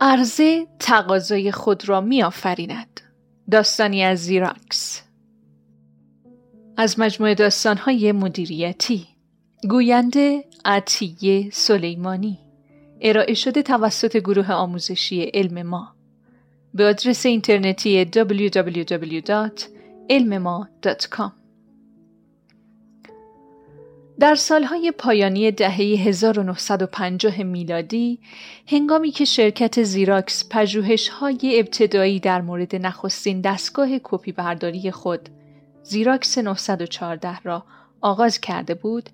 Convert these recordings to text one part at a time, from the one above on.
عرضه تقاضای خود را می آفریند. داستانی از زیراکس از مجموعه داستانهای مدیریتی. گوینده عطیه سلیمانی. ارائه شده توسط گروه آموزشی علم ما. به آدرس اینترنتی www.ilmema.com در سالهای پایانی دهه 1950 میلادی هنگامی که شرکت زیراکس پژوهش‌های ابتدایی در مورد نخستین دستگاه کپی برداری خود زیراکس 914 را آغاز کرده بود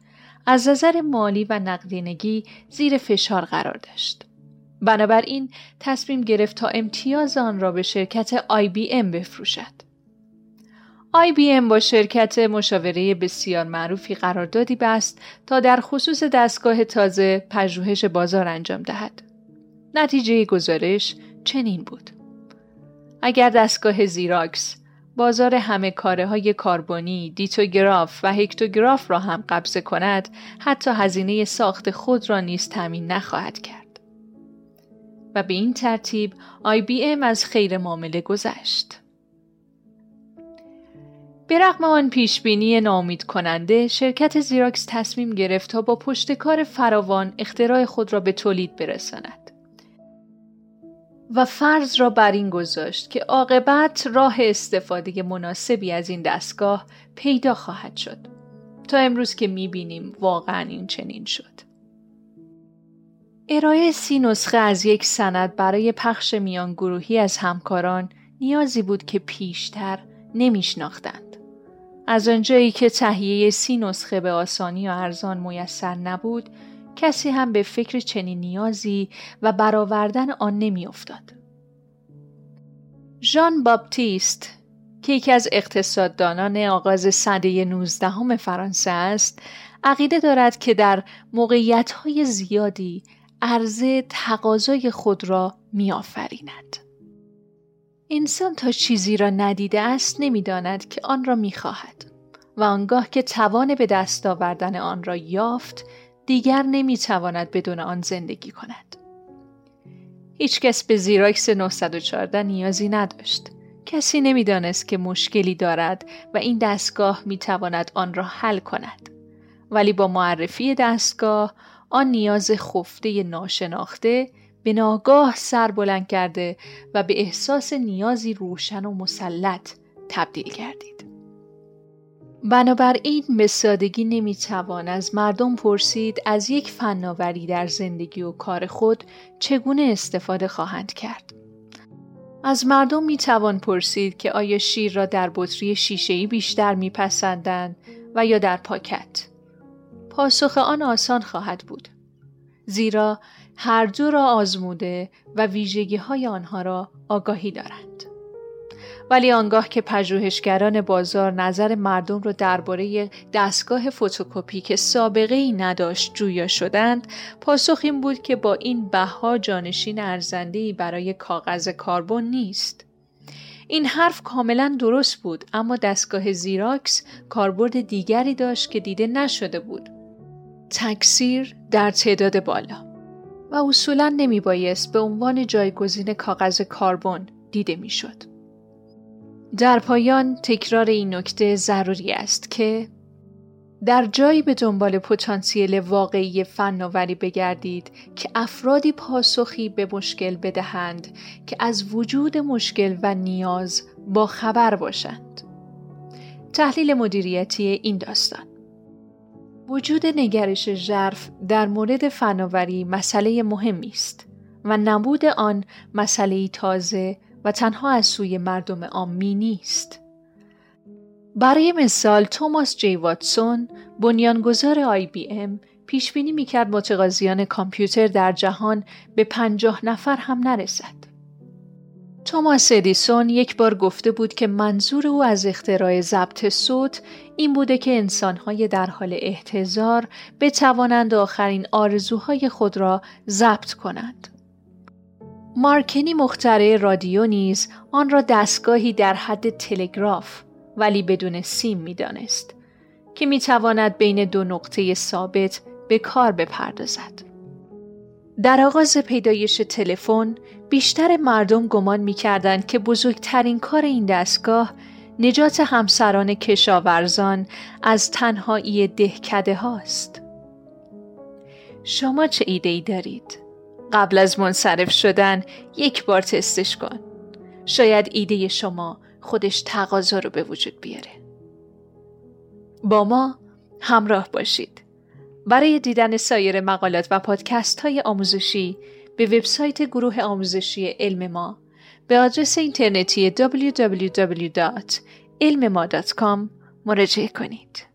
از نظر مالی و نقدینگی زیر فشار قرار داشت. بنابراین تصمیم گرفت تا امتیاز آن را به شرکت IBM بفروشد. IBM با شرکت مشاوره بسیار معروفی قراردادی بست تا در خصوص دستگاه تازه پژوهش بازار انجام دهد. نتیجه گزارش چنین بود. اگر دستگاه زیراکس بازار همه کاره های کاربونی، دیتوگراف و هکتوگراف را هم قبضه کند، حتی هزینه ساخت خود را نیز تامین نخواهد کرد. و به این ترتیب IBM از خیر معامله گذشت. به رغم آن پیشبینی نامید کننده شرکت زیراکس تصمیم گرفت تا با پشتکار فراوان اختراع خود را به تولید برساند. و فرض را بر این گذاشت که عاقبت راه استفاده مناسبی از این دستگاه پیدا خواهد شد. تا امروز که می‌بینیم واقعا این چنین شد. ارائه سی نسخه از یک سند برای پخش میان گروهی از همکاران نیازی بود که پیشتر نمیشناختند. از آنجایی که تهیه سی نسخه به آسانی و ارزان میسر نبود کسی هم به فکر چنین نیازی و برآوردن آن نمیافتاد. ژان باپتیست که یکی از اقتصاددانان آغاز سده 19 فرانسه است عقیده دارد که در موقعیت زیادی عرضه تقاضای خود را میآفریند. انسان تا چیزی را ندیده است نمی‌داند که آن را می‌خواهد و آنگاه که توان به دست آوردن آن را یافت دیگر نمی‌تواند بدون آن زندگی کند. هیچکس به زیراکس 914 نیازی نداشت. کسی نمی‌دانست که مشکلی دارد و این دستگاه می‌تواند آن را حل کند. ولی با معرفی دستگاه آن نیاز خفته ناشناخته به ناگاه سر بلند کرده و به احساس نیازی روشن و مسلط تبدیل کردید. بنابراین به سادگی نمی‌توان از مردم پرسید از یک فناوری در زندگی و کار خود چگونه استفاده خواهند کرد. از مردم می توان پرسید که آیا شیر را در بطری شیشه‌ای بیشتر میپسندند و یا در پاکت؟ پاسخ آن آسان خواهد بود. زیرا هر دو را آزموده و ویژگی های آنها را آگاهی دارند. ولی آنگاه که پژوهشگران بازار نظر مردم را درباره دستگاه فتوکپی که سابقه ای نداشت جویا شدند پاسخ این بود که با این بها جانشین ارزنده برای کاغذ کربن نیست. این حرف کاملا درست بود اما دستگاه زیراکس کاربرد دیگری داشت که دیده نشده بود. تکثیر در تعداد بالا. و اصولا نمی بایست به عنوان جایگزین کاغذ کربن دیده می‌شد. در پایان تکرار این نکته ضروری است که در جایی به دنبال پتانسیل واقعی فناوری بگردید که افرادی پاسخی به مشکل بدهند که از وجود مشکل و نیاز با خبر باشند. تحلیل مدیریتی این داستان وجود نگرش ژرف در مورد فناوری مسئله مهمی است و نبود آن مسئله تازه و تنها از سوی مردم عامی نیست. برای مثال توماس جی واتسون بنیانگذار آی بی ام پیش بینی می‌کرد متقاضیان کامپیوتر در جهان به پنجاه نفر هم نرسد. توماس ادیسون یک بار گفته بود که منظور او از اختراع ضبط صوت این بوده که انسانهای در حال احتضار بتوانند آخرین آرزوهای خود را ضبط کنند. مارکنی مخترع رادیو نیز آن را دستگاهی در حد تلگراف ولی بدون سیم می‌دانست که می‌تواند بین دو نقطه ثابت به کار بپردازد. در آغاز پیدایش تلفن بیشتر مردم گمان می‌کردند که بزرگترین کار این دستگاه نجات همسران کشاورزان از تنهایی دهکده هاست. شما چه ایده ای دارید؟ قبل از منصرف شدن یک بار تستش کن. شاید ایده شما خودش تقاضا رو به وجود بیاره. با ما همراه باشید. برای دیدن سایر مقالات و پادکست های آموزشی به وبسایت گروه آموزشی علم ما به آدرس اینترنتی www.ilmema.com مراجعه کنید.